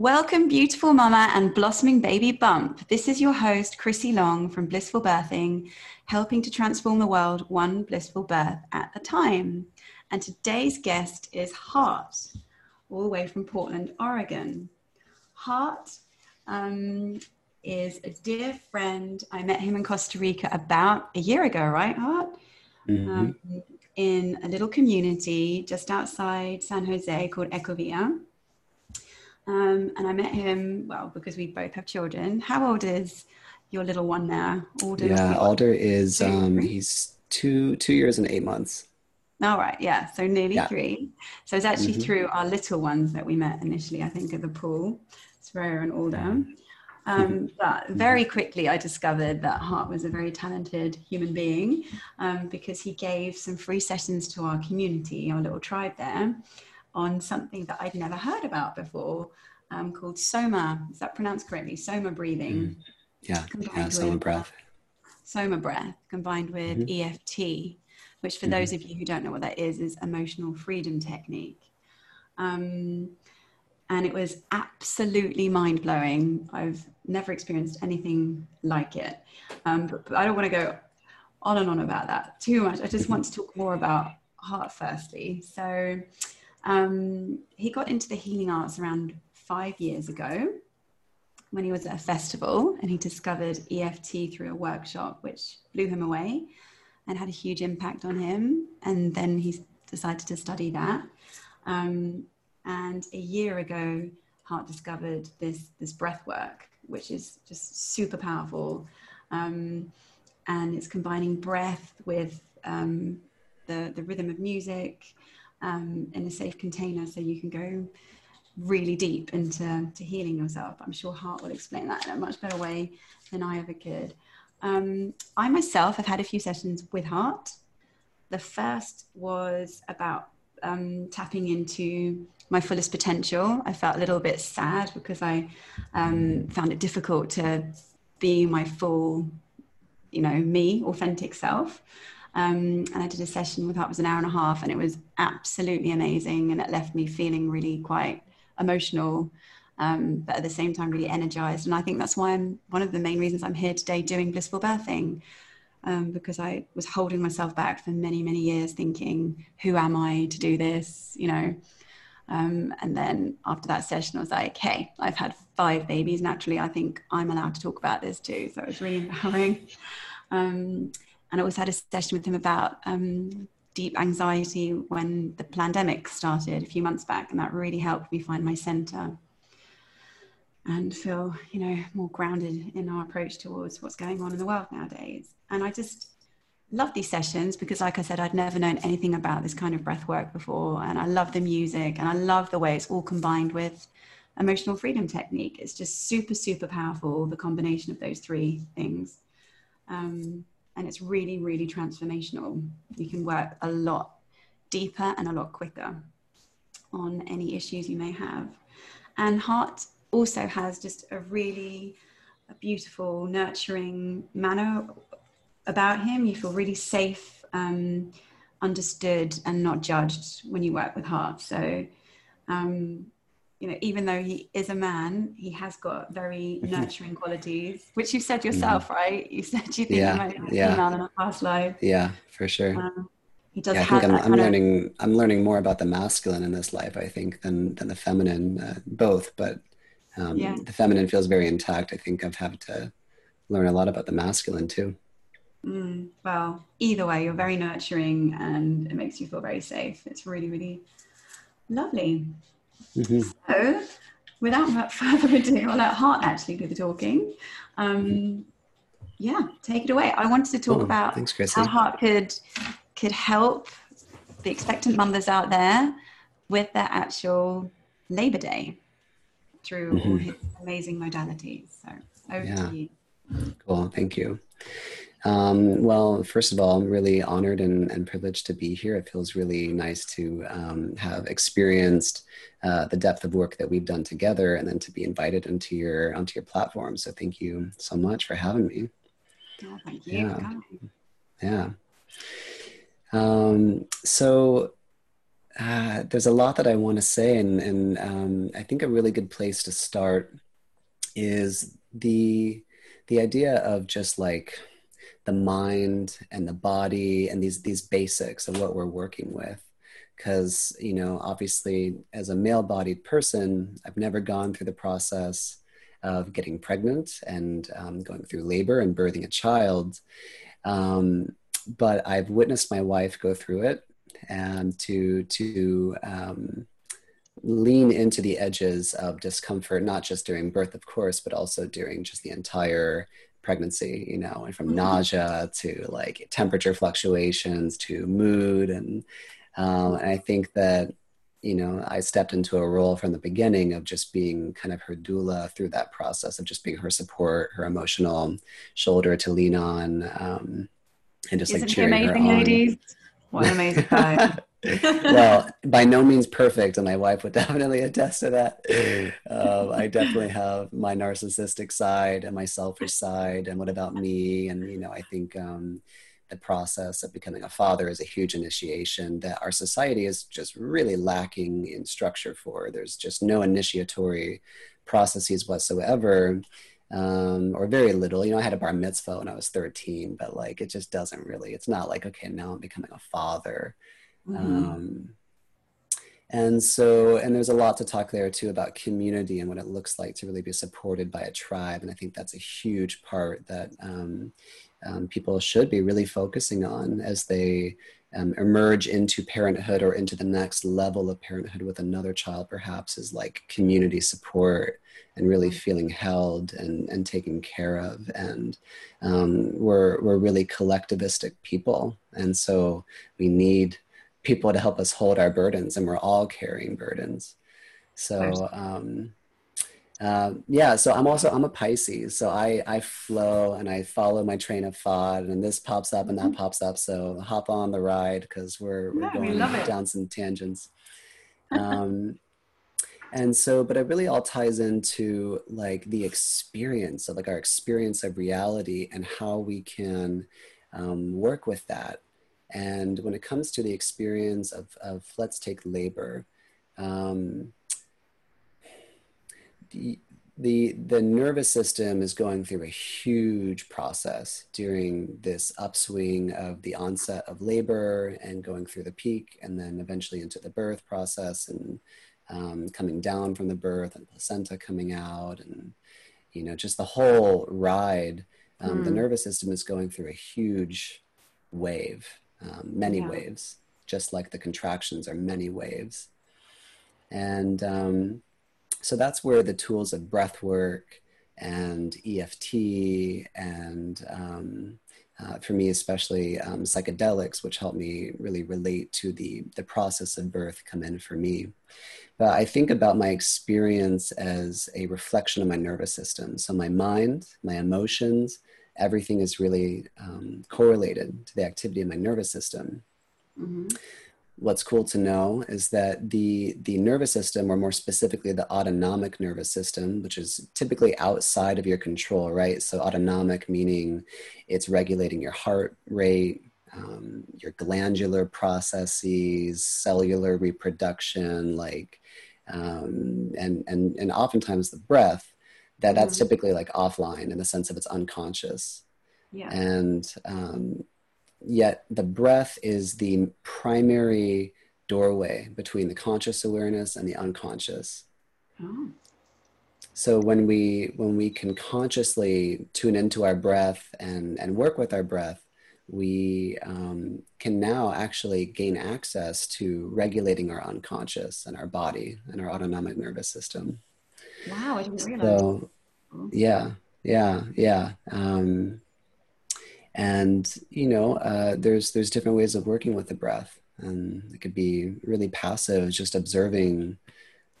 Welcome, beautiful mama and blossoming baby bump. This is your host, Chrissy Long from Blissful Birthing, helping to transform the world one blissful birth at a time. And today's guest is Hart, all the way from Portland, Oregon. Hart um, is a dear friend. I met him in Costa Rica about a year ago, right, Hart? Mm-hmm. Um, in a little community just outside San Jose called Ecovia. Um, and I met him, well, because we both have children. How old is your little one now? Alder yeah, Alder is, um, he's two, two years and eight months. All right, yeah, so nearly yeah. three. So it's actually mm-hmm. through our little ones that we met initially, I think, at the pool, Soraya and Alder. Mm-hmm. Um, but very quickly, I discovered that Hart was a very talented human being um, because he gave some free sessions to our community, our little tribe there, on something that I'd never heard about before um, called Soma. Is that pronounced correctly? Soma breathing. Mm. Yeah, yeah, Soma breath. Soma breath combined with mm-hmm. EFT, which for mm-hmm. those of you who don't know what that is, is emotional freedom technique. Um, and it was absolutely mind blowing. I've never experienced anything like it. Um, but, but I don't want to go on and on about that too much. I just want to talk more about Hart firstly. So, um, he got into the healing arts around five years ago when he was at a festival and he discovered EFT through a workshop, which blew him away and had a huge impact on him. And then he decided to study that. Um, and a year ago, Hart discovered this, this breath work, which is just super powerful. Um, and it's combining breath with um, the, the rhythm of music um, in a safe container so you can go really deep into to healing yourself. I'm sure Hart will explain that in a much better way than I ever could. Um, I myself have had a few sessions with Hart. The first was about um, tapping into my fullest potential. I felt a little bit sad because I um, found it difficult to be my full, you know, me, authentic self. Um, and I did a session with her, it was an hour and a half, and it was absolutely amazing. And it left me feeling really quite emotional, um, but at the same time, really energized. And I think that's why I'm one of the main reasons I'm here today doing blissful birthing. Um, because I was holding myself back for many, many years, thinking, "Who am I to do this?" You know. Um, and then after that session, I was like, "Hey, I've had five babies. Naturally, I think I'm allowed to talk about this too." So it was really empowering. Um, and I also had a session with him about um, deep anxiety when the pandemic started a few months back, and that really helped me find my center and feel, you know, more grounded in our approach towards what's going on in the world nowadays. And I just love these sessions because, like I said, I'd never known anything about this kind of breath work before, and I love the music, and I love the way it's all combined with emotional freedom technique. It's just super, super powerful. The combination of those three things. Um, and it's really, really transformational. You can work a lot deeper and a lot quicker on any issues you may have. And Hart also has just a really beautiful, nurturing manner about him. You feel really safe, um, understood, and not judged when you work with Hart. So um, you know, even though he is a man, he has got very nurturing qualities, which you said yourself, mm right? You said you think yeah, he might yeah. female in a past life. Yeah, for sure. Um, he does. Yeah, I think I'm, I'm learning. Of... I'm learning more about the masculine in this life, I think, than than the feminine. Uh, both, but um, yeah. the feminine feels very intact. I think I've had to learn a lot about the masculine too. Mm, well, either way, you're very nurturing, and it makes you feel very safe. It's really, really lovely. Mm-hmm. So, without further ado, I'll let Hart actually do the talking. Um, yeah, take it away. I wanted to talk oh, about thanks, how Hart could could help the expectant mothers out there with their actual Labor Day through mm-hmm. all his amazing modalities. So over yeah. to you. Cool. Thank you. Um, well, first of all, I'm really honored and, and, privileged to be here. It feels really nice to um, have experienced uh, the depth of work that we've done together, and then to be invited into your onto your platform. So, thank you so much for having me. Oh, thank you. Yeah, yeah. Um, so, uh, there's a lot that I want to say, and, and um, I think a really good place to start is the the idea of just like the mind and the body and these these basics of what we're working with. Because you know obviously as a male-bodied person i've never gone through the process of getting pregnant and um, going through labor and birthing a child. Um, but i've witnessed my wife go through it and to to um, lean into the edges of discomfort not just during birth of course but also during just the entire pregnancy you know and from mm-hmm. nausea to like temperature fluctuations to mood and um, and i think that you know i stepped into a role from the beginning of just being kind of her doula through that process of just being her support her emotional shoulder to lean on um, and just Isn't like cheering amazing, her on. ladies what an amazing time well, by no means perfect, and my wife would definitely attest to that. Um, I definitely have my narcissistic side and my selfish side, and what about me? And you know, I think um, the process of becoming a father is a huge initiation that our society is just really lacking in structure for. There's just no initiatory processes whatsoever. Um, or very little. You know, I had a bar mitzvah when I was 13, but like it just doesn't really, it's not like, okay, now I'm becoming a father. Mm-hmm. Um, and so, and there's a lot to talk there too about community and what it looks like to really be supported by a tribe. And I think that's a huge part that um, um, people should be really focusing on as they um, emerge into parenthood or into the next level of parenthood with another child, perhaps, is like community support and really mm-hmm. feeling held and, and taken care of. And um, we're, we're really collectivistic people. And so we need people to help us hold our burdens and we're all carrying burdens. So um, uh, yeah so i'm also i'm a pisces so i i flow and i follow my train of thought and this pops up and that mm-hmm. pops up so hop on the ride because we're, we're yeah, going we down some tangents. Um, and so but it really all ties into like the experience of like our experience of reality and how we can um, work with that and when it comes to the experience of, of let's take labor, um, the, the, the nervous system is going through a huge process during this upswing of the onset of labor and going through the peak and then eventually into the birth process and um, coming down from the birth and placenta coming out and you know just the whole ride um, mm. the nervous system is going through a huge wave um, many yeah. waves, just like the contractions are many waves. And um, so that's where the tools of breath work and EFT and um, uh, for me especially um, psychedelics which help me really relate to the the process of birth come in for me but i think about my experience as a reflection of my nervous system so my mind my emotions everything is really um, correlated to the activity of my nervous system. Mm-hmm. What's cool to know is that the, the nervous system, or more specifically the autonomic nervous system, which is typically outside of your control, right? So, autonomic meaning it's regulating your heart rate, um, your glandular processes, cellular reproduction, like, um, and, and, and oftentimes the breath that that's mm-hmm. typically like offline in the sense of it's unconscious yeah. and um, yet the breath is the primary doorway between the conscious awareness and the unconscious oh. so when we when we can consciously tune into our breath and and work with our breath we um, can now actually gain access to regulating our unconscious and our body and our autonomic nervous system Wow, I didn't realize. So, yeah, yeah, yeah. Um, and you know, uh, there's there's different ways of working with the breath, and it could be really passive, just observing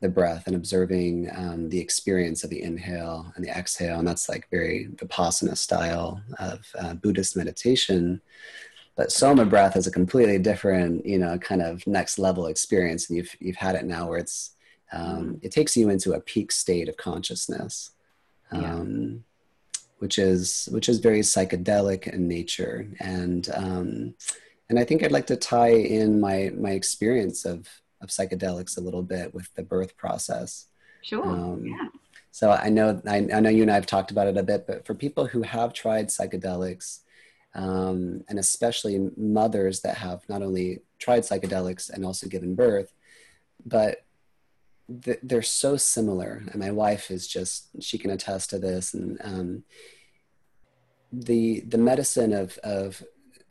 the breath and observing um, the experience of the inhale and the exhale, and that's like very vipassana style of uh, Buddhist meditation. But soma breath is a completely different, you know, kind of next level experience, and you've you've had it now where it's um, it takes you into a peak state of consciousness um, yeah. which is which is very psychedelic in nature and um, and I think I'd like to tie in my my experience of of psychedelics a little bit with the birth process. Sure. Um, yeah. So I know I, I, know you and I have talked about it a bit, but for people who have tried psychedelics, um, and especially mothers that have not only tried psychedelics and also given birth, but th- they're so similar. And my wife is just she can attest to this. And um, the the medicine of of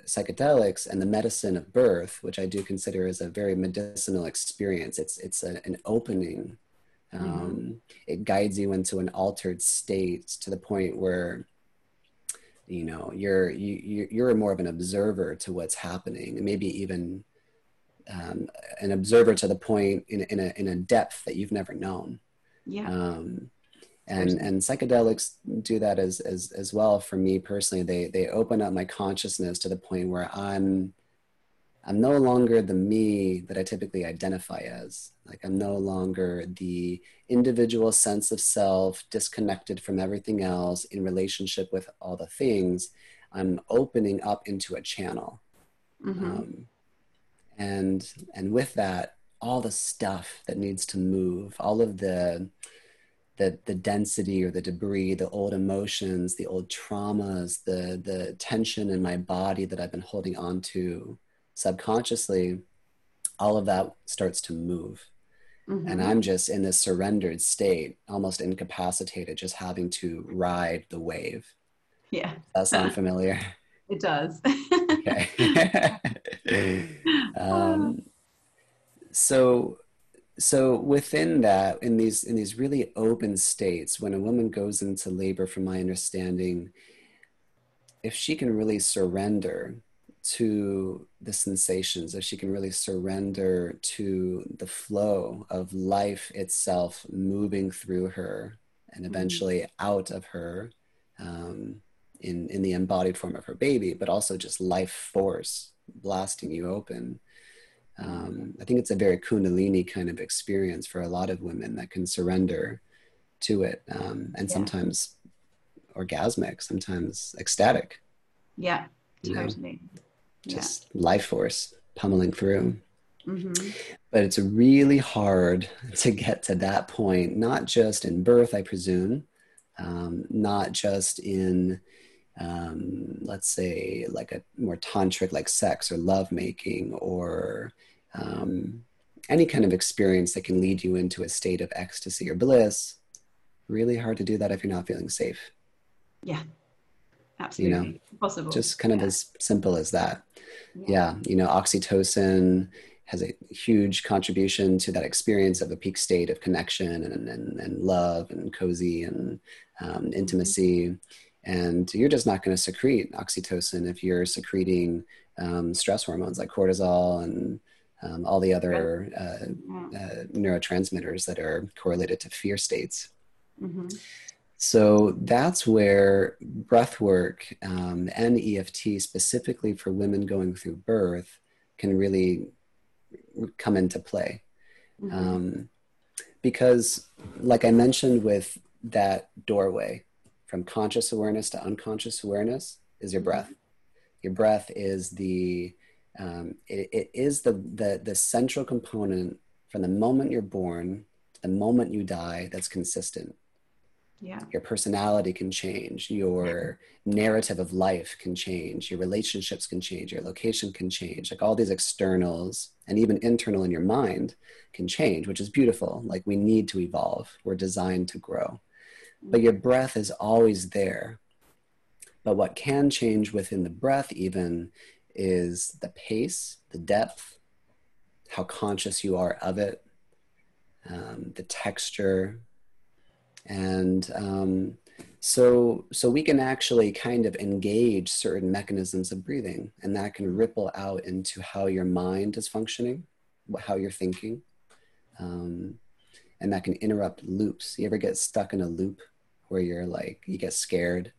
psychedelics and the medicine of birth, which I do consider as a very medicinal experience. It's it's a, an opening. Um, mm-hmm. It guides you into an altered state to the point where you know you're you you're more of an observer to what's happening, and maybe even um, an observer to the point in in a in a depth that you've never known. Yeah. Um, and and psychedelics do that as as as well for me personally they they open up my consciousness to the point where i'm i'm no longer the me that i typically identify as like i'm no longer the individual sense of self disconnected from everything else in relationship with all the things i'm opening up into a channel mm-hmm. um, and and with that all the stuff that needs to move all of the the the density or the debris, the old emotions, the old traumas, the the tension in my body that I've been holding on to subconsciously, all of that starts to move. Mm-hmm. And I'm just in this surrendered state, almost incapacitated, just having to ride the wave. Yeah. Does that sound familiar? It does. Okay. um, so so within that in these in these really open states when a woman goes into labor from my understanding if she can really surrender to the sensations if she can really surrender to the flow of life itself moving through her and mm-hmm. eventually out of her um, in in the embodied form of her baby but also just life force blasting you open um, I think it's a very Kundalini kind of experience for a lot of women that can surrender to it, um, and yeah. sometimes orgasmic, sometimes ecstatic. Yeah, totally. Know, just yeah. life force pummeling through. Mm-hmm. But it's really hard to get to that point, not just in birth, I presume, um, not just in um, let's say like a more tantric like sex or love making or um, any kind of experience that can lead you into a state of ecstasy or bliss really hard to do that if you're not feeling safe. Yeah. Absolutely you know possible. just kind of yeah. as simple as that. Yeah. yeah you know oxytocin has a huge contribution to that experience of a peak state of connection and, and, and love and cozy and um, intimacy and you're just not going to secrete oxytocin if you're secreting um, stress hormones like cortisol and um, all the other uh, uh, neurotransmitters that are correlated to fear states. Mm-hmm. So that's where breath work um, and EFT, specifically for women going through birth, can really come into play. Mm-hmm. Um, because, like I mentioned, with that doorway from conscious awareness to unconscious awareness, is your mm-hmm. breath. Your breath is the um, it, it is the, the, the central component from the moment you're born to the moment you die that's consistent. Yeah. Your personality can change, your narrative of life can change, your relationships can change, your location can change. Like all these externals and even internal in your mind can change, which is beautiful. Like we need to evolve, we're designed to grow. But your breath is always there. But what can change within the breath, even, is the pace, the depth, how conscious you are of it, um, the texture, and um, so so we can actually kind of engage certain mechanisms of breathing, and that can ripple out into how your mind is functioning, how you're thinking, um, and that can interrupt loops. You ever get stuck in a loop where you're like you get scared,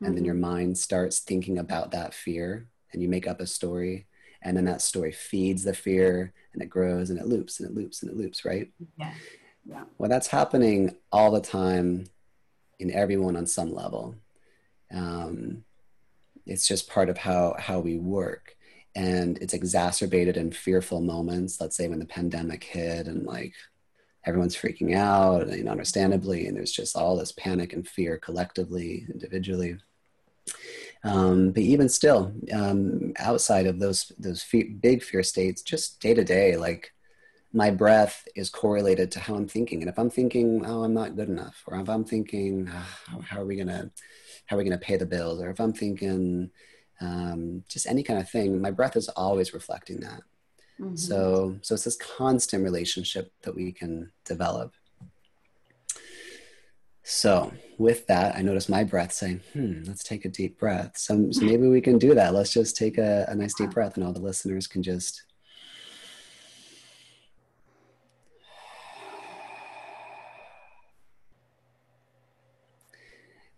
and mm-hmm. then your mind starts thinking about that fear and you make up a story and then that story feeds the fear and it grows and it loops and it loops and it loops right? Yeah. Yeah. Well that's happening all the time in everyone on some level. Um, it's just part of how how we work. And it's exacerbated in fearful moments let's say when the pandemic hit and like everyone's freaking out know understandably and there's just all this panic and fear collectively individually. Um, but even still um, outside of those those fe- big fear states just day to day like my breath is correlated to how i'm thinking. And if i'm thinking oh i'm not good enough or if i'm thinking oh, how are we gonna how are we gonna pay the bills? or if i'm thinking um, just any kind of thing my breath is always reflecting that mm-hmm. so so it's this constant relationship that we can develop so with that i notice my breath saying hmm let's take a deep breath so, so maybe we can do that let's just take a, a nice deep breath and all the listeners can just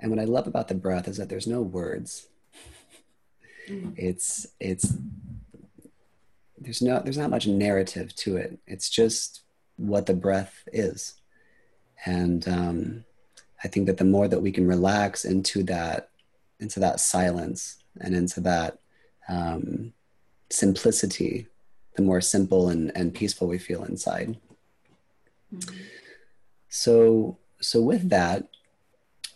and what i love about the breath is that there's no words Mm-hmm. It's it's there's no there's not much narrative to it. It's just what the breath is, and um, I think that the more that we can relax into that into that silence and into that um, simplicity, the more simple and, and peaceful we feel inside. Mm-hmm. So so with that,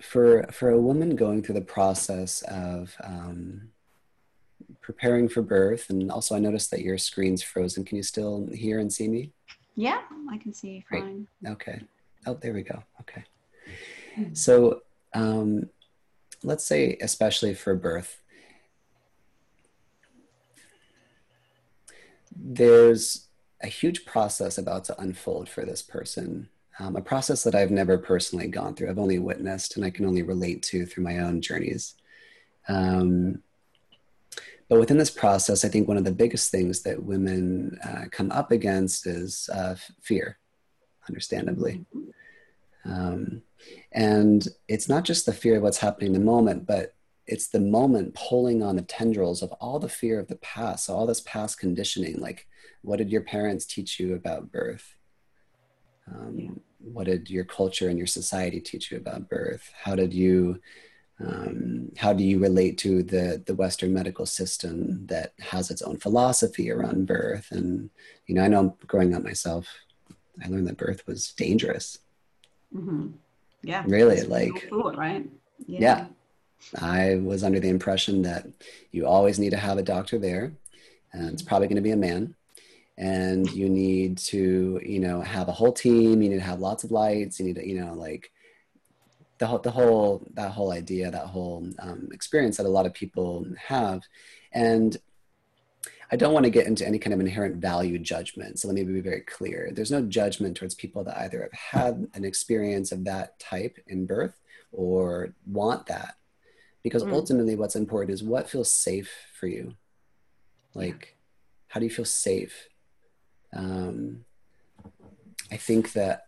for for a woman going through the process of um, preparing for birth. And also, I noticed that your screen's frozen. Can you still hear and see me? Yeah, I can see you fine. Great. Okay. Oh, there we go. Okay. So, um, let's say, especially for birth, there's a huge process about to unfold for this person. Um, a process that I've never personally gone through. I've only witnessed and I can only relate to through my own journeys. Um, but within this process, I think one of the biggest things that women uh, come up against is uh, fear, understandably. Um, and it's not just the fear of what's happening in the moment, but it's the moment pulling on the tendrils of all the fear of the past. So, all this past conditioning like, what did your parents teach you about birth? Um. What did your culture and your society teach you about birth? How did you um, how do you relate to the the Western medical system that has its own philosophy around birth? And you know, I know growing up myself, I learned that birth was dangerous. Mm-hmm. Yeah, really, like thought, right? Yeah. yeah, I was under the impression that you always need to have a doctor there, and it's probably going to be a man. And you need to, you know, have a whole team. You need to have lots of lights. You need to, you know, like the whole, the whole that whole idea, that whole um, experience that a lot of people have, and I don't want to get into any kind of inherent value judgment. So let me be very clear. There's no judgment towards people that either have had an experience of that type in birth or want that. Because mm. ultimately, what's important is what feels safe for you. Like, how do you feel safe? Um, I think that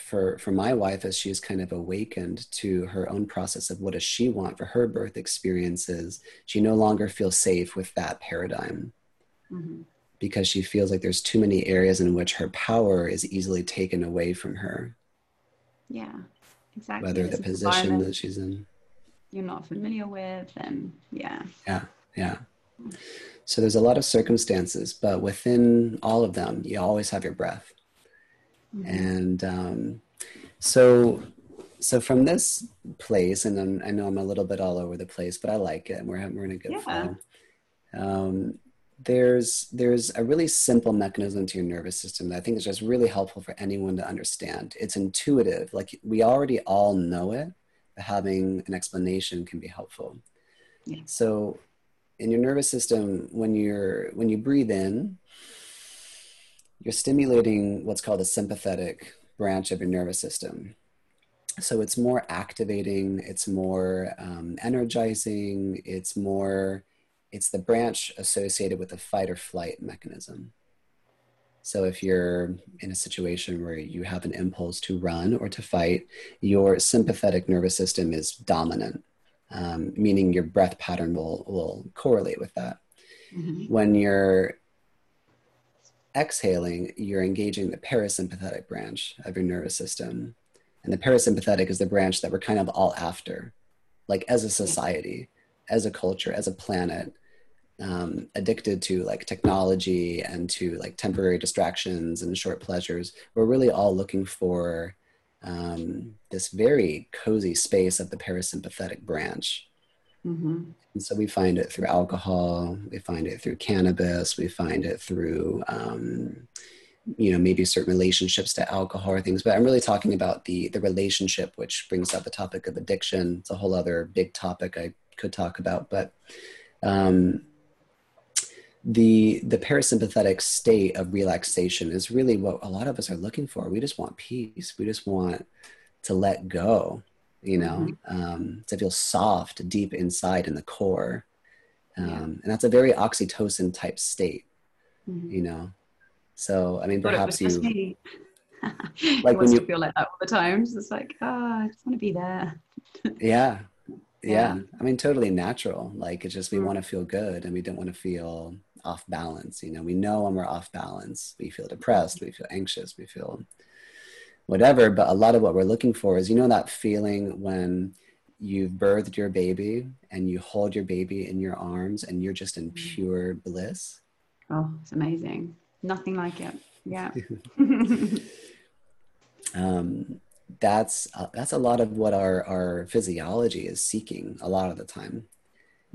for for my wife as she's kind of awakened to her own process of what does she want for her birth experiences she no longer feels safe with that paradigm. Mm-hmm. because she feels like there's too many areas in which her power is easily taken away from her. Yeah exactly. Whether the position that she's in. you're not familiar with and yeah. Yeah yeah. So there's a lot of circumstances but within all of them you always have your breath Mm-hmm. And um, so, so from this place, and I'm, i know I'm a little bit all over the place, but I like it. We're we're in a good yeah. flow. Um, there's there's a really simple mechanism to your nervous system that I think is just really helpful for anyone to understand. It's intuitive, like we already all know it, but having an explanation can be helpful. Yeah. So, in your nervous system, when you're when you breathe in, you're stimulating what's called a sympathetic branch of your nervous system. So it's more activating, it's more um, energizing, it's more, it's the branch associated with the fight or flight mechanism. So if you're in a situation where you have an impulse to run or to fight, your sympathetic nervous system is dominant, um, meaning your breath pattern will, will correlate with that. Mm-hmm. When you're exhaling, you're engaging the parasympathetic branch of your nervous system. And the parasympathetic is the branch that we're kind of all after. Like as a society, as a culture, as a planet, um, addicted to like technology and to like temporary distractions and short pleasures, we're really all looking for um, this very cozy space of the parasympathetic branch. Mm-hmm. And so we find it through alcohol, we find it through cannabis, we find it through, um, you know, maybe certain relationships to alcohol or things. But I'm really talking about the the relationship, which brings up the topic of addiction. It's a whole other big topic I could talk about, but um, the the parasympathetic state of relaxation is really what a lot of us are looking for. We just want peace. We just want to let go, you know, mm-hmm. um, to feel soft deep inside in the core. Um, yeah. And that's a very oxytocin type state, mm-hmm. you know. So I mean, perhaps you like when you feel like that all the time. It's like, oh, I just want to be there. yeah, yeah. I mean, totally natural. Like it's just we mm. want to feel good, and we don't want to feel off balance. You know, we know when we're off balance, we feel depressed, we feel anxious, we feel whatever. But a lot of what we're looking for is, you know, that feeling when you've birthed your baby and you hold your baby in your arms and you're just in mm-hmm. pure bliss. Oh, it's amazing. Nothing like it. Yeah. um, that's uh, that's a lot of what our our physiology is seeking a lot of the time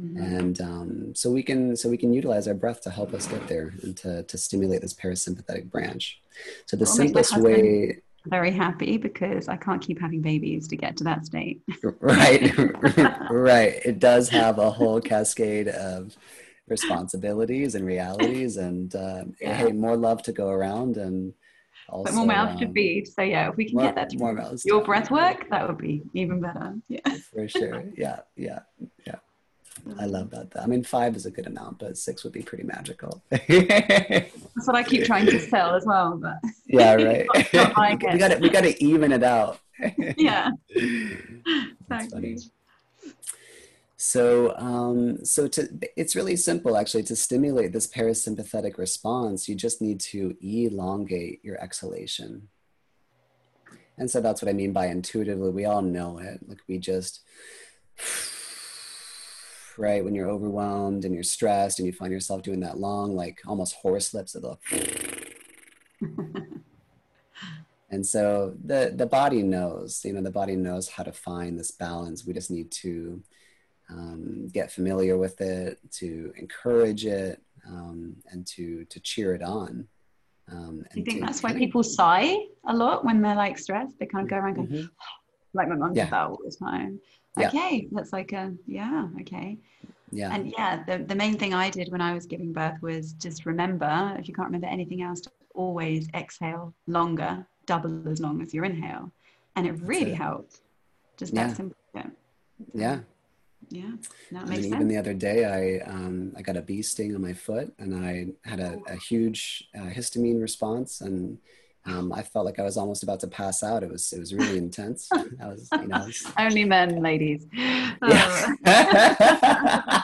Mm-hmm. And um, so we can so we can utilize our breath to help us get there and to, to stimulate this parasympathetic branch. So the simplest way very happy because I can't keep having babies to get to that state. right, right. It does have a whole cascade of responsibilities and realities, and uh, yeah. hey, more love to go around, and also but more mouths um, to feed. So yeah, if we can more, get that more mouths your breath work, that would be even better. Yeah, for sure. Yeah, yeah, yeah. I love that. I mean, five is a good amount, but six would be pretty magical. That's what I keep trying to sell as well. But yeah, right. we got to we got to even it out. yeah, exactly. So, um, so to it's really simple actually. To stimulate this parasympathetic response, you just need to elongate your exhalation. And so that's what I mean by intuitively. We all know it. Like we just right? When you're overwhelmed and you're stressed and you find yourself doing that long, like almost horse lips of the. And so the the body knows, you know, the body knows how to find this balance. We just need to um, get familiar with it, to encourage it, um, and to to cheer it on. Um, Do you think that's why people sigh a lot when they're like stressed? They kind of go around going, mm-hmm. like my mom yeah. does that all the time okay that's like a yeah okay yeah and yeah the, the main thing i did when i was giving birth was just remember if you can't remember anything else to always exhale longer double as long as your inhale and it really helped just yeah. that simple yeah yeah yeah that makes and even the other day i um, i got a bee sting on my foot and i had a, a huge uh, histamine response and um, I felt like I was almost about to pass out. It was it was really intense. I was, you know, was... only men, ladies. Yeah.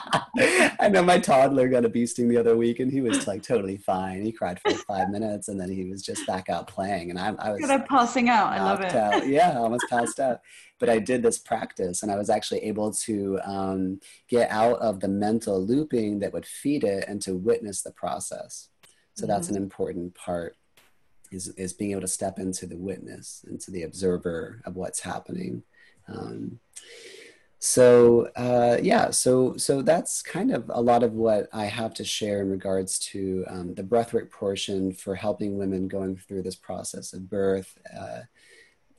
I know my toddler got a bee sting the other week, and he was like totally fine. He cried for like five minutes, and then he was just back out playing. And I, I was like, passing out. I love it. Out. Yeah, I almost passed out. But I did this practice, and I was actually able to um, get out of the mental looping that would feed it, and to witness the process. So mm-hmm. that's an important part is, is being able to step into the witness, into the observer of what's happening. Um, so uh, yeah, so so that's kind of a lot of what I have to share in regards to um, the breathwork portion for helping women going through this process of birth. Uh,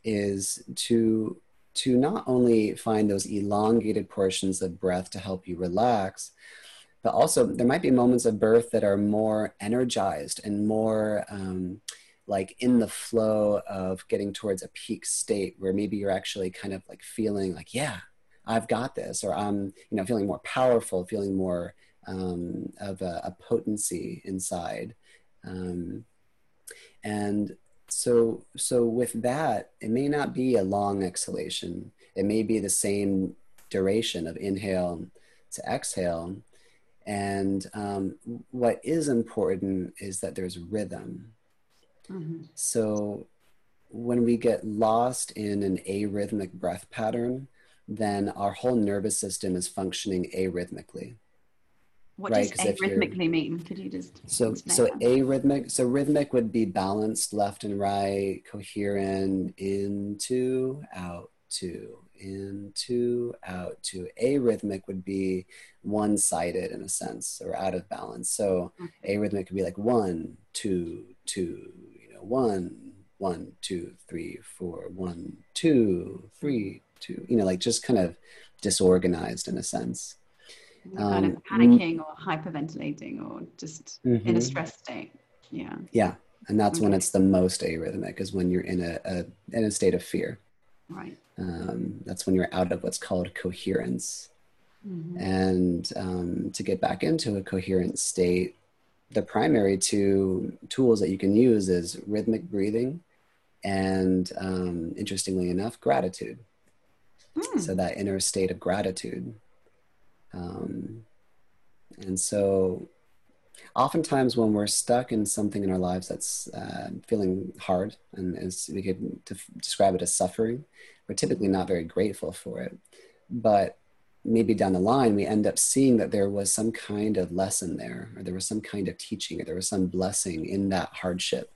is to to not only find those elongated portions of breath to help you relax, but also there might be moments of birth that are more energized and more um, like in the flow of getting towards a peak state where maybe you're actually kind of like feeling like yeah i've got this or i'm you know feeling more powerful feeling more um, of a, a, potency inside. Um, and so so with that it may not be a long exhalation. It may be the same duration of inhale to exhale. And um, what is important is that there's rhythm. Mm-hmm. So when we get lost in an arrhythmic breath pattern, then our whole nervous system is functioning arrhythmically. what right, does arrhythmically mean? Could you just so so that? arrhythmic so rhythmic would be balanced left and right, coherent, into, out, to, into, out, to. Arrhythmic would be one-sided in a sense or out of balance. So okay. arrhythmic could be like one, two, two, you know, one, one, two, three, four, one, two, three, two, you know, like just kind of disorganized in a sense kind of panicking or hyperventilating or just mm-hmm. in a mm-hmm. stress state. Yeah. Yeah. And that's okay. when it's the most arrhythmic is when you're in a, a in a state of fear. Right. Um, that's when you're out of what's called coherence. Mm-hmm. And um, to get back into a coherent state, the primary two tools that you can use is rhythmic breathing and um, interestingly enough, gratitude. Mm. So that inner state of gratitude. Um, and so, oftentimes, when we're stuck in something in our lives that's uh, feeling hard, and as we could def- describe it as suffering, we're typically not very grateful for it. But maybe down the line, we end up seeing that there was some kind of lesson there, or there was some kind of teaching, or there was some blessing in that hardship.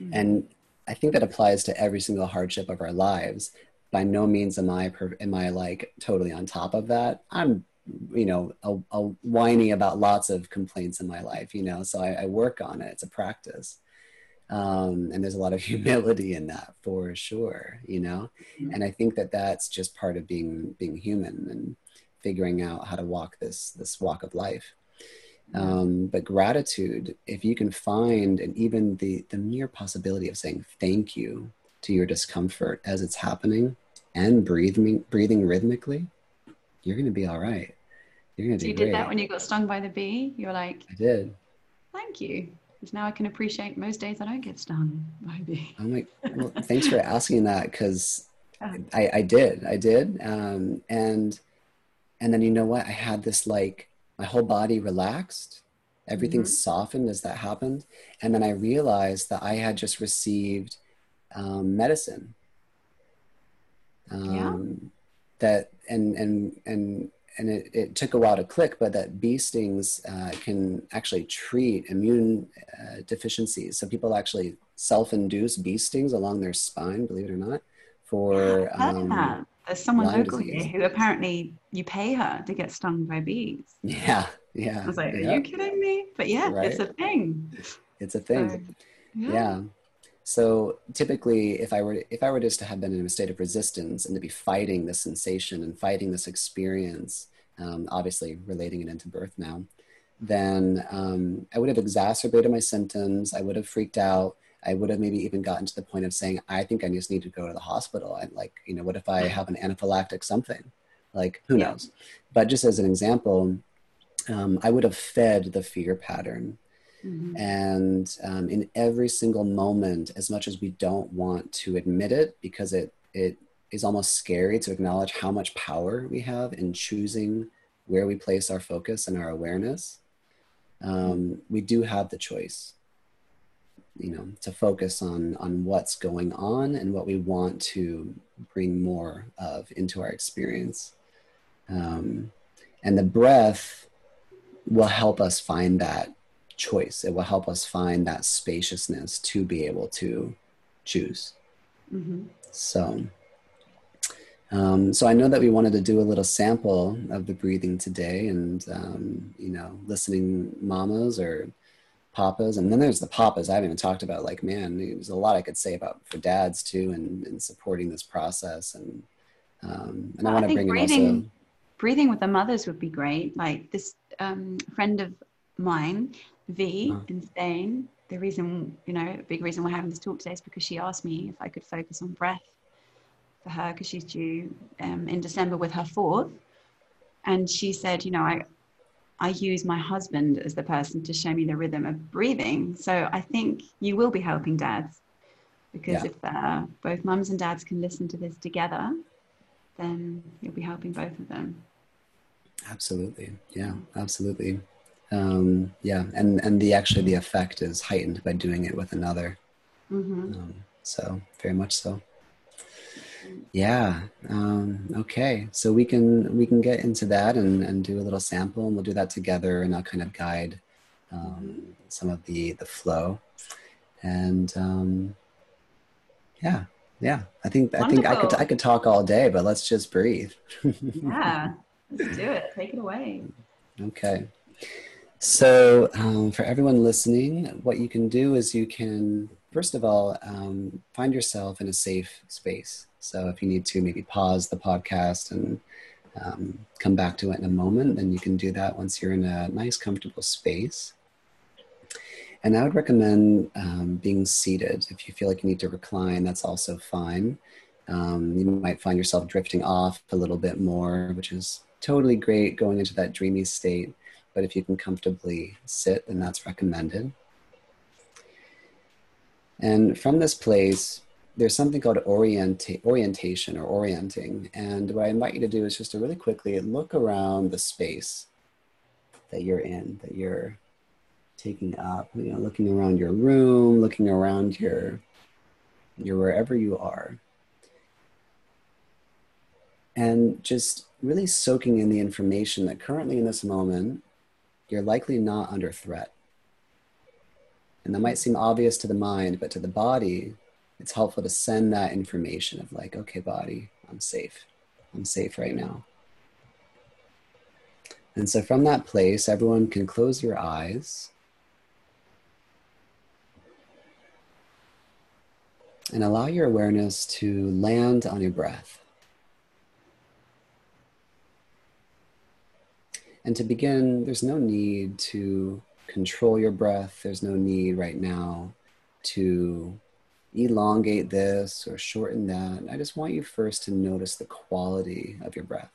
Mm-hmm. And I think that applies to every single hardship of our lives by no means am I am I like totally on top of that. I'm you know a, a whiny about lots of complaints in my life. You know, so I, I work on it. It's a practice. Um, and there's a lot of humility in that for sure you know mm-hmm. and i think that that's just part of being being human and figuring out how to walk this this walk of life mm-hmm. um, but gratitude if you can find and even the the mere possibility of saying thank you to your discomfort as it's happening and breathing breathing rhythmically, you're going to be all right. You're going to so you did that when you got stung by the bee. You were like, I did. Thank you. Because now I can appreciate most days I don't get stung by a bee. I'm like, well, thanks for asking that because I, I did, I did, um, and and then you know what? I had this like my whole body relaxed, everything mm-hmm. softened as that happened, and then I realized that I had just received um, medicine um, yeah. that and and and and it, it, took a while to click, but that bee stings uh, can actually treat immune uh, deficiencies. So people actually self-induce bee stings along their spine, believe it or not, for um, There's someone local here who apparently you pay her to get stung by bees. Yeah, yeah. I was like, are you kidding me? But yeah, right. it's a thing. It's a thing. So, yeah. yeah. So typically, if I were if I were just to have been in a state of resistance and to be fighting this sensation and fighting this experience, um, obviously relating it into birth now, then um, I would have exacerbated my symptoms. I would have freaked out. I would have maybe even gotten to the point of saying, I think I just need to go to the hospital. And like, you know, what if I have an anaphylactic something? Like, who knows? But just as an example, um, I would have fed the fear pattern Mm-hmm. And um, in every single moment, as much as we don't want to admit it, because it it is almost scary to acknowledge how much power we have in choosing where we place our focus and our awareness, um, we do have the choice you know to focus on on what's going on and what we want to bring more of into our experience um, and the breath will help us find that choice. It will help us find that spaciousness to be able to choose. Mm-hmm. So, um, so I know that we wanted to do a little sample of the breathing today, and um, you know, listening mamas or papas, and then there's the papas. I haven't even talked about. Like, man, there's a lot I could say about for dads too, and, and supporting this process. And um, and well, I want to bring breathing, in also breathing with the mothers would be great. Like this um, friend of mine V uh-huh. in Spain, the reason, you know, a big reason we're having this talk today is because she asked me if I could focus on breath for her because she's due um, in December with her fourth. And she said, you know, I, I use my husband as the person to show me the rhythm of breathing. So I think you will be helping dads because yeah. if uh, both mums and dads can listen to this together, then you'll be helping both of them. Absolutely. Yeah, absolutely um, yeah and and the actually the effect is heightened by doing it with another mm-hmm. um, so very much so Yeah. Um, okay. So we can we can get into that and, and do a little sample, and we'll do that together, and I'll kind of guide um, some of the the flow. And um, yeah, yeah. I think Wonderful. I think I could I could talk all day, but let's just breathe. yeah. Let's do it. Take it away. Okay. So, um, for everyone listening, what you can do is you can, first of all, um, find yourself in a safe space. So, if you need to maybe pause the podcast and um, come back to it in a moment, then you can do that once you're in a nice, comfortable space. And I would recommend um, being seated. If you feel like you need to recline, that's also fine. Um, you might find yourself drifting off a little bit more, which is totally great going into that dreamy state. But if you can comfortably sit, then that's recommended. And from this place, there's something called orienta- orientation or orienting. And what I invite you to do is just to really quickly look around the space that you're in, that you're taking up, you know, looking around your room, looking around your, your wherever you are. And just really soaking in the information that currently in this moment, you're likely not under threat. And that might seem obvious to the mind, but to the body, it's helpful to send that information of like, okay, body, I'm safe. I'm safe right now. And so from that place, everyone can close your eyes. And allow your awareness to land on your breath. And to begin, there's no need to control your breath. There's no need right now to elongate this or shorten that. I just want you first to notice the quality of your breath.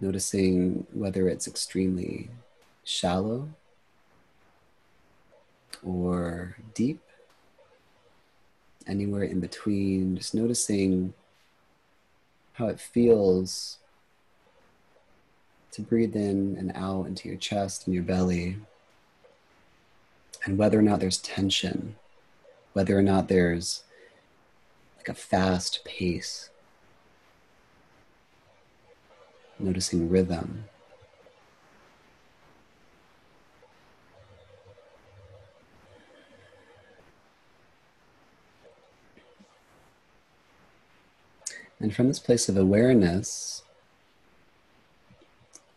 Noticing whether it's extremely shallow or deep, anywhere in between, just noticing how it feels to breathe in and out into your chest and your belly, and whether or not there's tension, whether or not there's like a fast pace. Noticing rhythm. And from this place of awareness,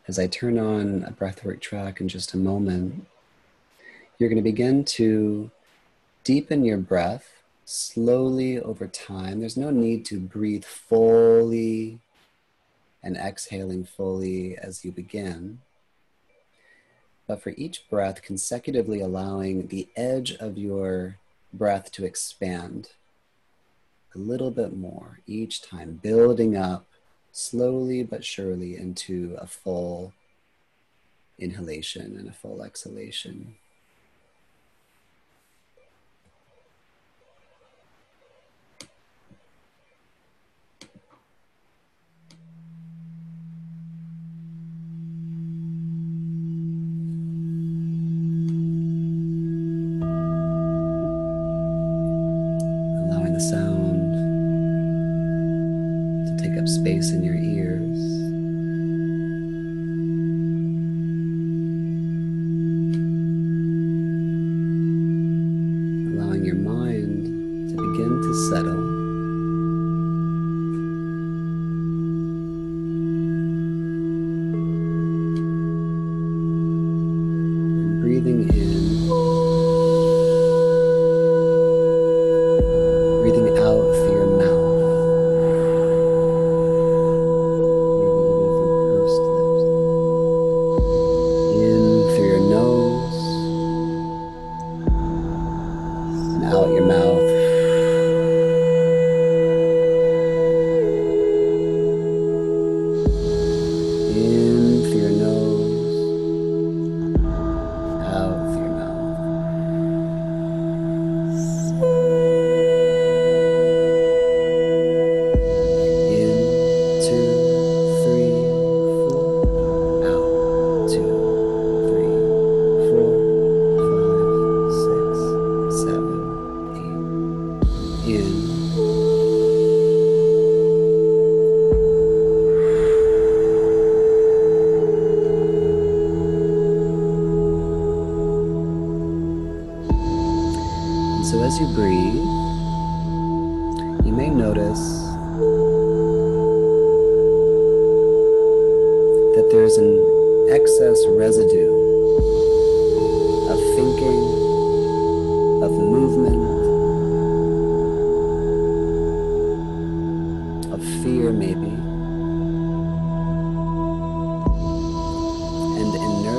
as I turn on a breathwork track in just a moment, you're going to begin to deepen your breath slowly over time. There's no need to breathe fully and exhaling fully as you begin. But for each breath, consecutively allowing the edge of your breath to expand a little bit more each time, building up slowly but surely into a full inhalation and a full exhalation. allowing your mind to begin to settle.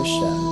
Inertia.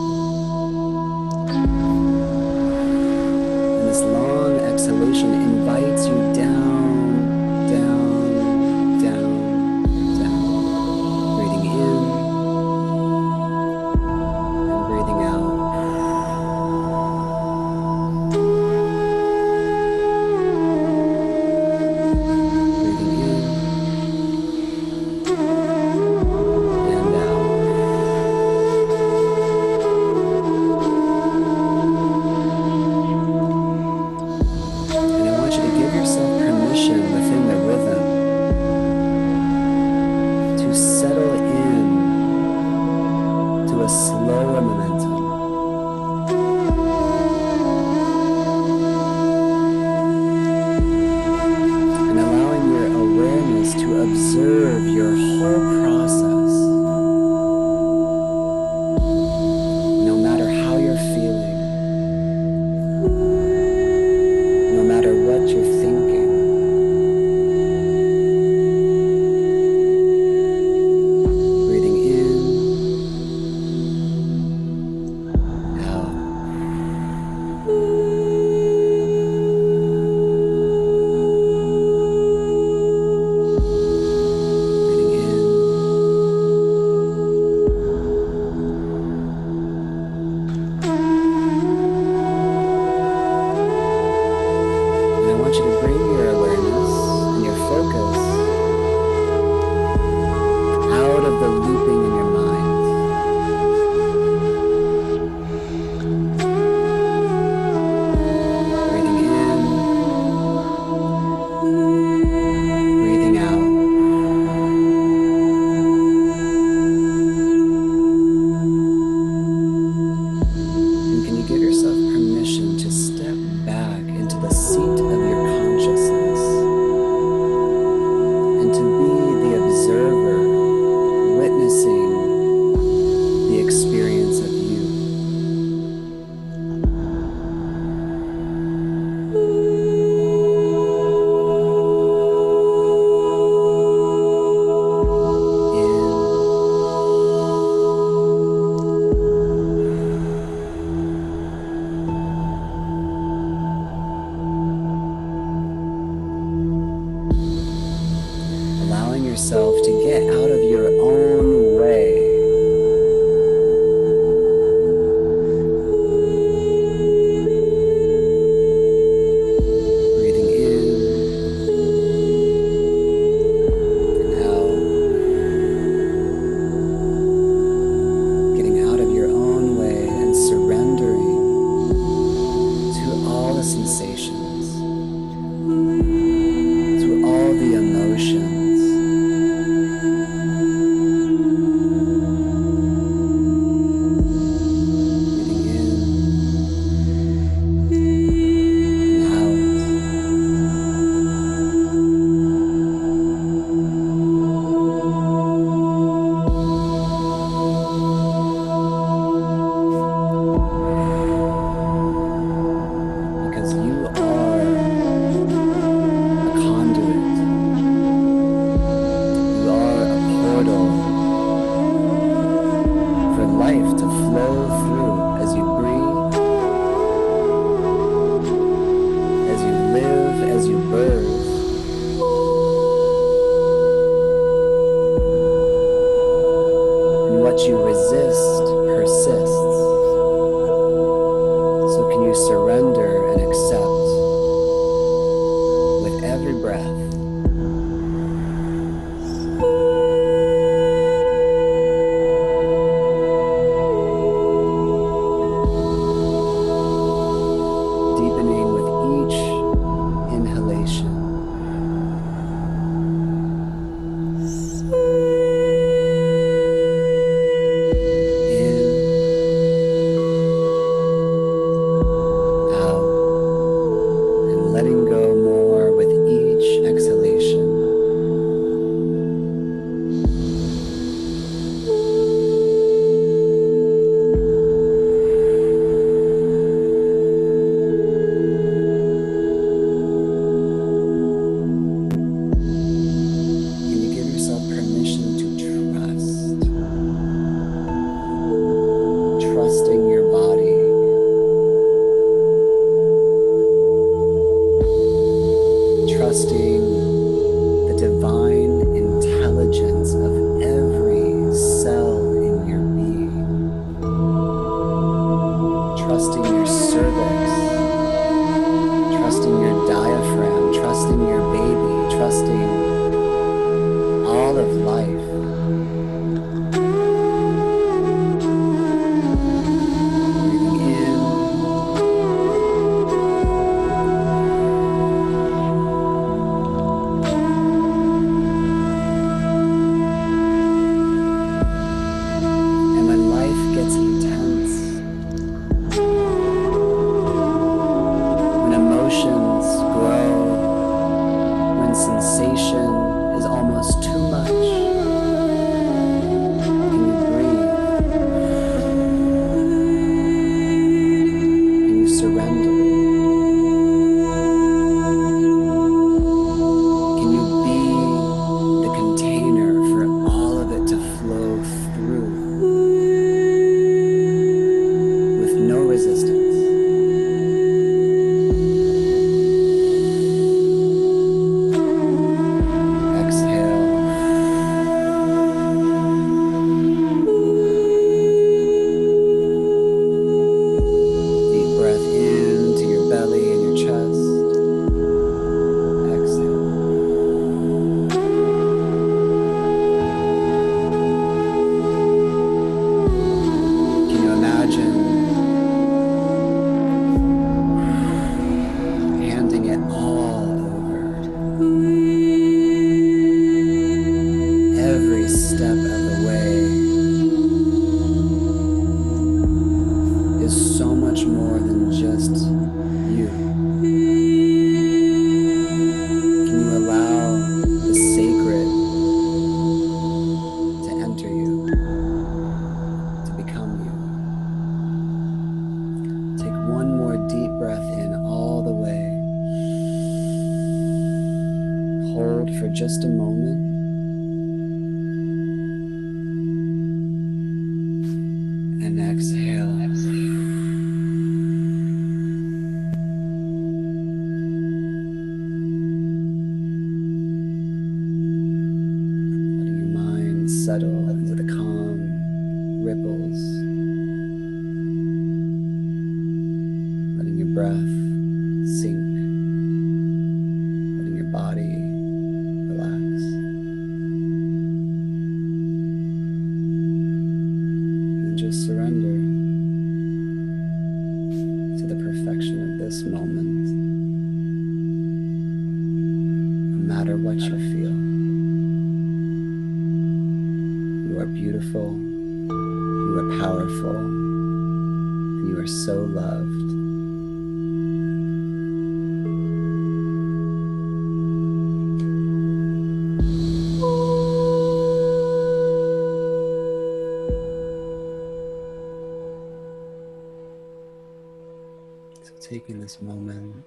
Taking this moment.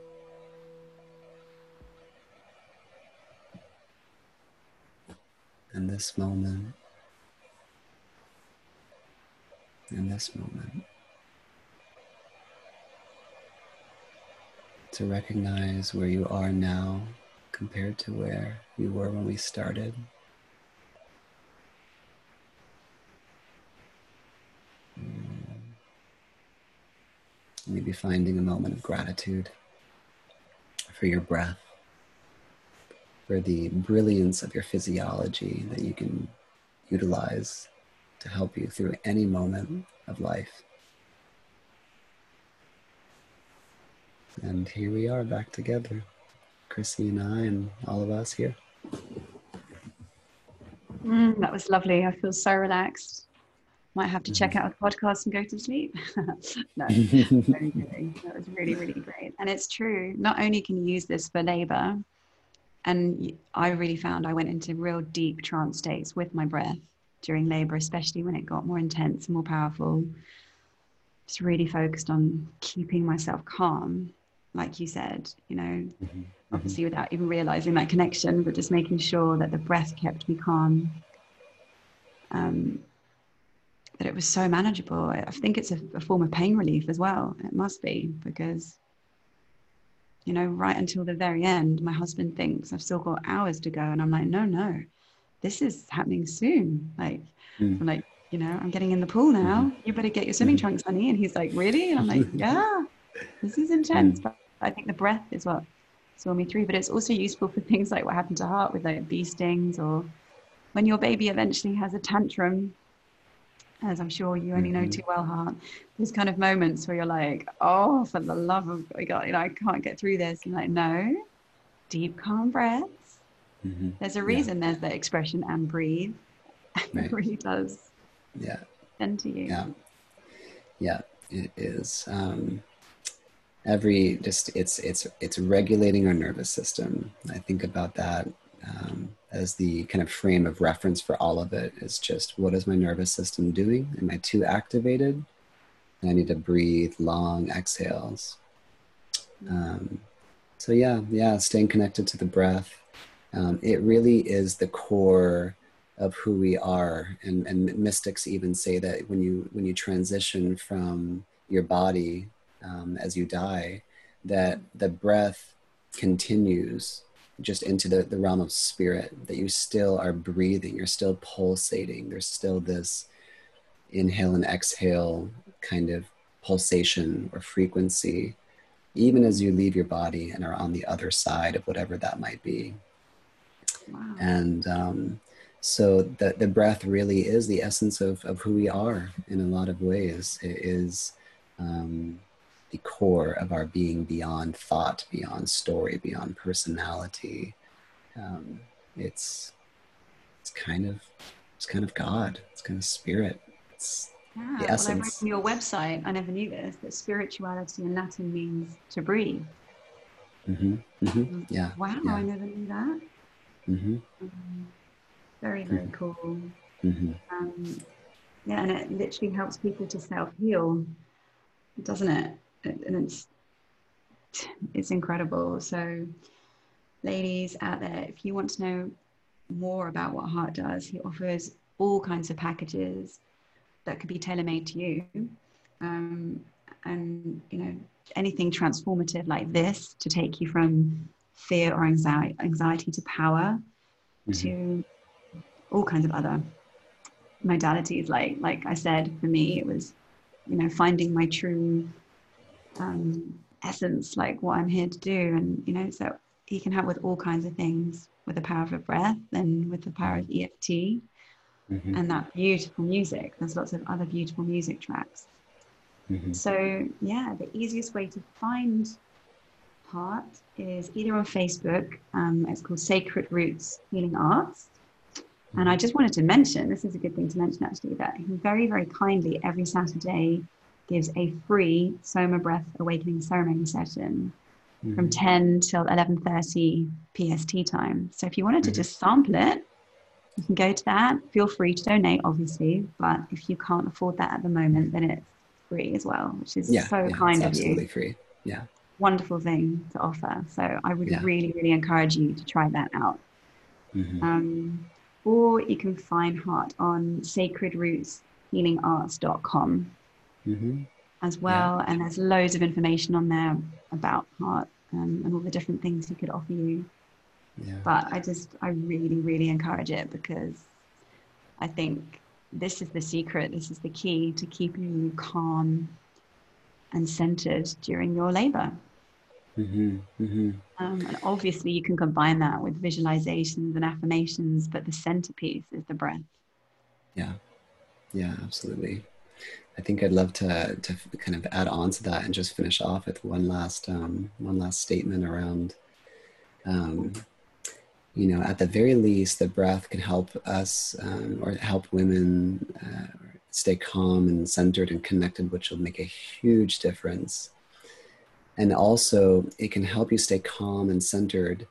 And this moment. And this moment. To recognize where you are now compared to where you were when we started. Maybe finding a moment of gratitude for your breath, for the brilliance of your physiology that you can utilize to help you through any moment of life. And here we are back together, Chrissy and I, and all of us here. Mm, that was lovely. I feel so relaxed. Might have to check out a podcast and go to sleep. no, that was really, really great. And it's true. Not only can you use this for labor, and I really found I went into real deep trance states with my breath during labor, especially when it got more intense and more powerful. Just really focused on keeping myself calm, like you said, you know, obviously without even realizing that connection, but just making sure that the breath kept me calm. Um, that it was so manageable. I think it's a, a form of pain relief as well. It must be because, you know, right until the very end, my husband thinks I've still got hours to go, and I'm like, no, no, this is happening soon. Like, Mm. I'm like, you know, I'm getting in the pool now. You better get your swimming Mhm. trunks, honey. And he's like, really? And I'm like, yeah, this is intense. But I think the breath is what saw me through. But it's also useful for things like what happened to Hart with like bee stings or when your baby eventually has a tantrum, as I'm sure you only know Mhm. too well, Hart. There's kind of moments where you're like, oh, for the love of God, you know, I can't get through this. And like, no, deep, calm breaths. Mhm. There's a Yeah. reason there's that expression and breathe. Right. it really does Yeah. tend to you. Yeah. Yeah, it is. Um, every just it's it's it's regulating our nervous system. I think about that um, as the kind of frame of reference for all of it. Is just what is my nervous system doing? Am I too activated? And I need to breathe long exhales. Um, so yeah, yeah, staying connected to the breath. Um, it really is the core of who we are and, and mystics even say that when you when you transition from your body um, as you die that the breath continues just into the, the realm of spirit that you still are breathing you're still pulsating there's still this inhale and exhale kind of pulsation or frequency even as you leave your body and are on the other side of whatever that might be Wow. and um, so the, the breath really is the essence of, of who we are in a lot of ways it is um, the core of our being beyond thought beyond story beyond personality um, it's it's kind of it's kind of God. It's kind of spirit. It's yeah, the essence. Well, I read on your website, I never knew this, that spirituality in Latin means to breathe. Mm-hmm. Mm-hmm. Mm, yeah. Wow, yeah. I never knew that. Mm-hmm. Um, very, very mm-hmm. cool. Mm-hmm. Um, yeah, and it literally helps people to self heal, doesn't it? And it's it's incredible. So, ladies out there, if you want to know more about what Hart does, he offers all kinds of packages that could be tailor made to you. Um, and you know anything transformative like this to take you from fear or anxiety, anxiety to power mm-hmm. to all kinds of other modalities like like i said for me it was you know finding my true um, essence like what i'm here to do. And you know so he can help with all kinds of things with the power of a breath and with the power of eft mm-hmm. and that beautiful music. There's lots of other beautiful music tracks. Mm-hmm. so yeah the easiest way to find Hart is either on facebook. Um, it's called sacred roots healing arts. And I just wanted to mention this is a good thing to mention actually that he very, very kindly every Saturday gives a free Soma Breath Awakening Ceremony session mm-hmm. from 10 till 11:30 PST time. So if you wanted to mm-hmm. just sample it, you can go to that. Feel free to donate, obviously, but if you can't afford that at the moment, then it's free as well, which is yeah, so yeah, kind of absolutely you. free. Yeah. Wonderful thing to offer. So I would yeah. really, really encourage you to try that out. Mm-hmm. Um, or you can find Hart on sacredrootshealingarts.com mm-hmm. as well. Yeah. And there's loads of information on there about Hart um, and all the different things he could offer you. Yeah. But I just, I really, really encourage it because I think this is the secret, this is the key to keeping you calm and centered during your labor. Mm-hmm, mm-hmm. Um, and obviously, you can combine that with visualizations and affirmations, but the centerpiece is the breath. Yeah, yeah, absolutely. I think I'd love to to kind of add on to that and just finish off with one last um, one last statement around. Um, you know, at the very least, the breath can help us um, or help women uh, stay calm and centered and connected, which will make a huge difference and also, it can help you stay calm and centered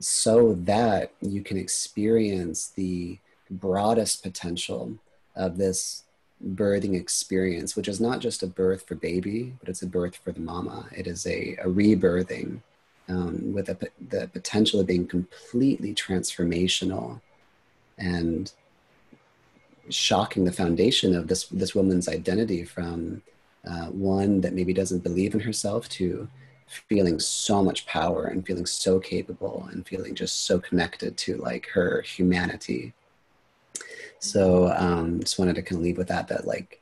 so that you can experience the broadest potential of this birthing experience, which is not just a birth for baby, but it's a birth for the mama. It is a, a rebirthing um, with a, the potential of being completely transformational and shocking the foundation of this, this woman's identity from uh, one that maybe doesn't believe in herself to feeling so much power and feeling so capable and feeling just so connected to like her humanity so um just wanted to kind of leave with that that like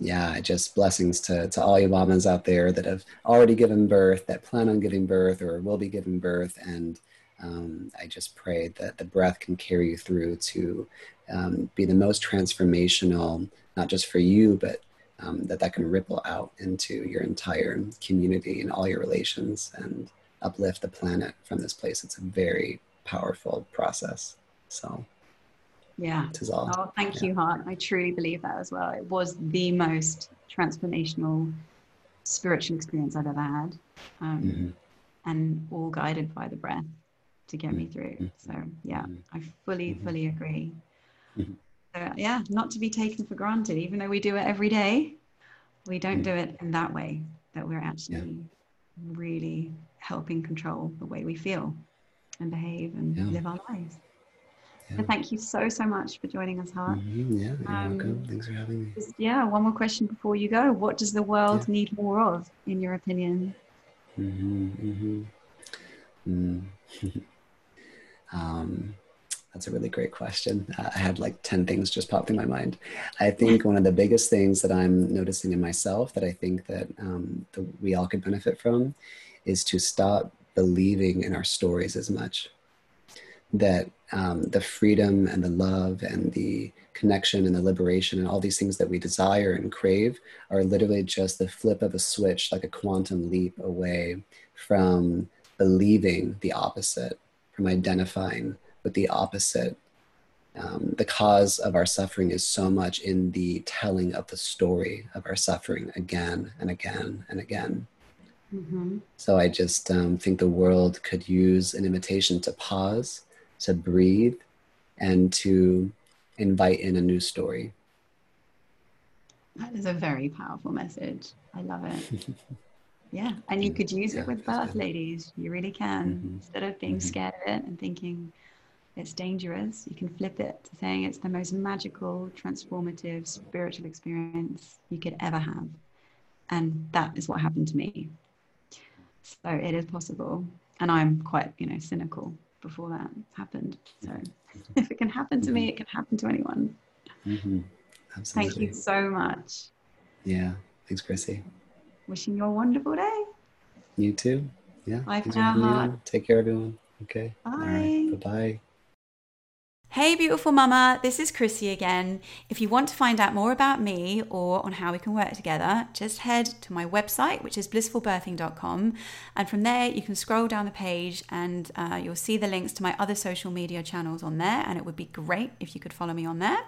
yeah just blessings to to all you mamas out there that have already given birth that plan on giving birth or will be giving birth and um, I just pray that the breath can carry you through to um, be the most transformational, not just for you, but um, that that can ripple out into your entire community and all your relations and uplift the planet from this place. It's a very powerful process. So, yeah. All, oh, thank yeah. you, Hart. I truly believe that as well. It was the most transformational spiritual experience I've ever had, um, mm-hmm. and all guided by the breath to get mm-hmm. me through. Mm-hmm. So, yeah, mm-hmm. I fully, mm-hmm. fully agree. Mm-hmm yeah, not to be taken for granted, even though we do it every day. We don't do it in that way, that we're actually yeah. really helping control the way we feel and behave and yeah. live our lives. Yeah. Thank you so, so much for joining us, Hart. Mm-hmm. Yeah, you're um, welcome. Thanks for having me. Just, yeah, one more question before you go. What does the world need more of, in your opinion? Mm-hmm, mm-hmm. Mm. um, that's a really great question. Uh, I had like 10 things just popped in my mind. I think one of the biggest things that I'm noticing in myself that I think that, um, we all could benefit from is to stop believing in our stories as much. That um, the freedom and the love and the connection and the liberation and all these things that we desire and crave are literally just the flip of a switch, like a quantum leap away from believing the opposite, from identifying with the opposite um, the cause of our suffering is so much in the telling of the story of our suffering again and again and again. Mm-hmm. So I just um, think the world could use an invitation to pause, to breathe, and to invite in a new story. That is a very powerful message. I love it. yeah, and you could use yeah, it with birth ladies. You really can. Mm-hmm. Instead of being mm-hmm. scared of it and thinking, it's dangerous, you can flip it to saying it's the most magical, transformative, spiritual experience you could ever have. And that is what happened to me. So it is possible. And I'm quite, you know, cynical before that happened. So if it can happen to me, it can happen to anyone. Mm-hmm. Thank you so much. Yeah. Thanks, Chrissy. Wishing you a wonderful day. You too. Yeah. Bye for now. Take care, everyone. Okay. Bye. Bye bye. Hey, beautiful mama, this is Chrissy again. If you want to find out more about me or on how we can work together, just head to my website, which is blissfulbirthing.com. And from there, you can scroll down the page and uh, you'll see the links to my other social media channels on there. And it would be great if you could follow me on there.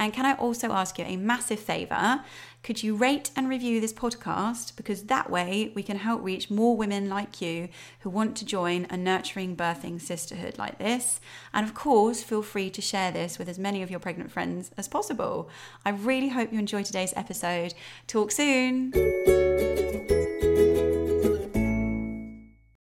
And can I also ask you a massive favor? Could you rate and review this podcast? Because that way we can help reach more women like you who want to join a nurturing birthing sisterhood like this. And of course, feel free to share this with as many of your pregnant friends as possible. I really hope you enjoy today's episode. Talk soon.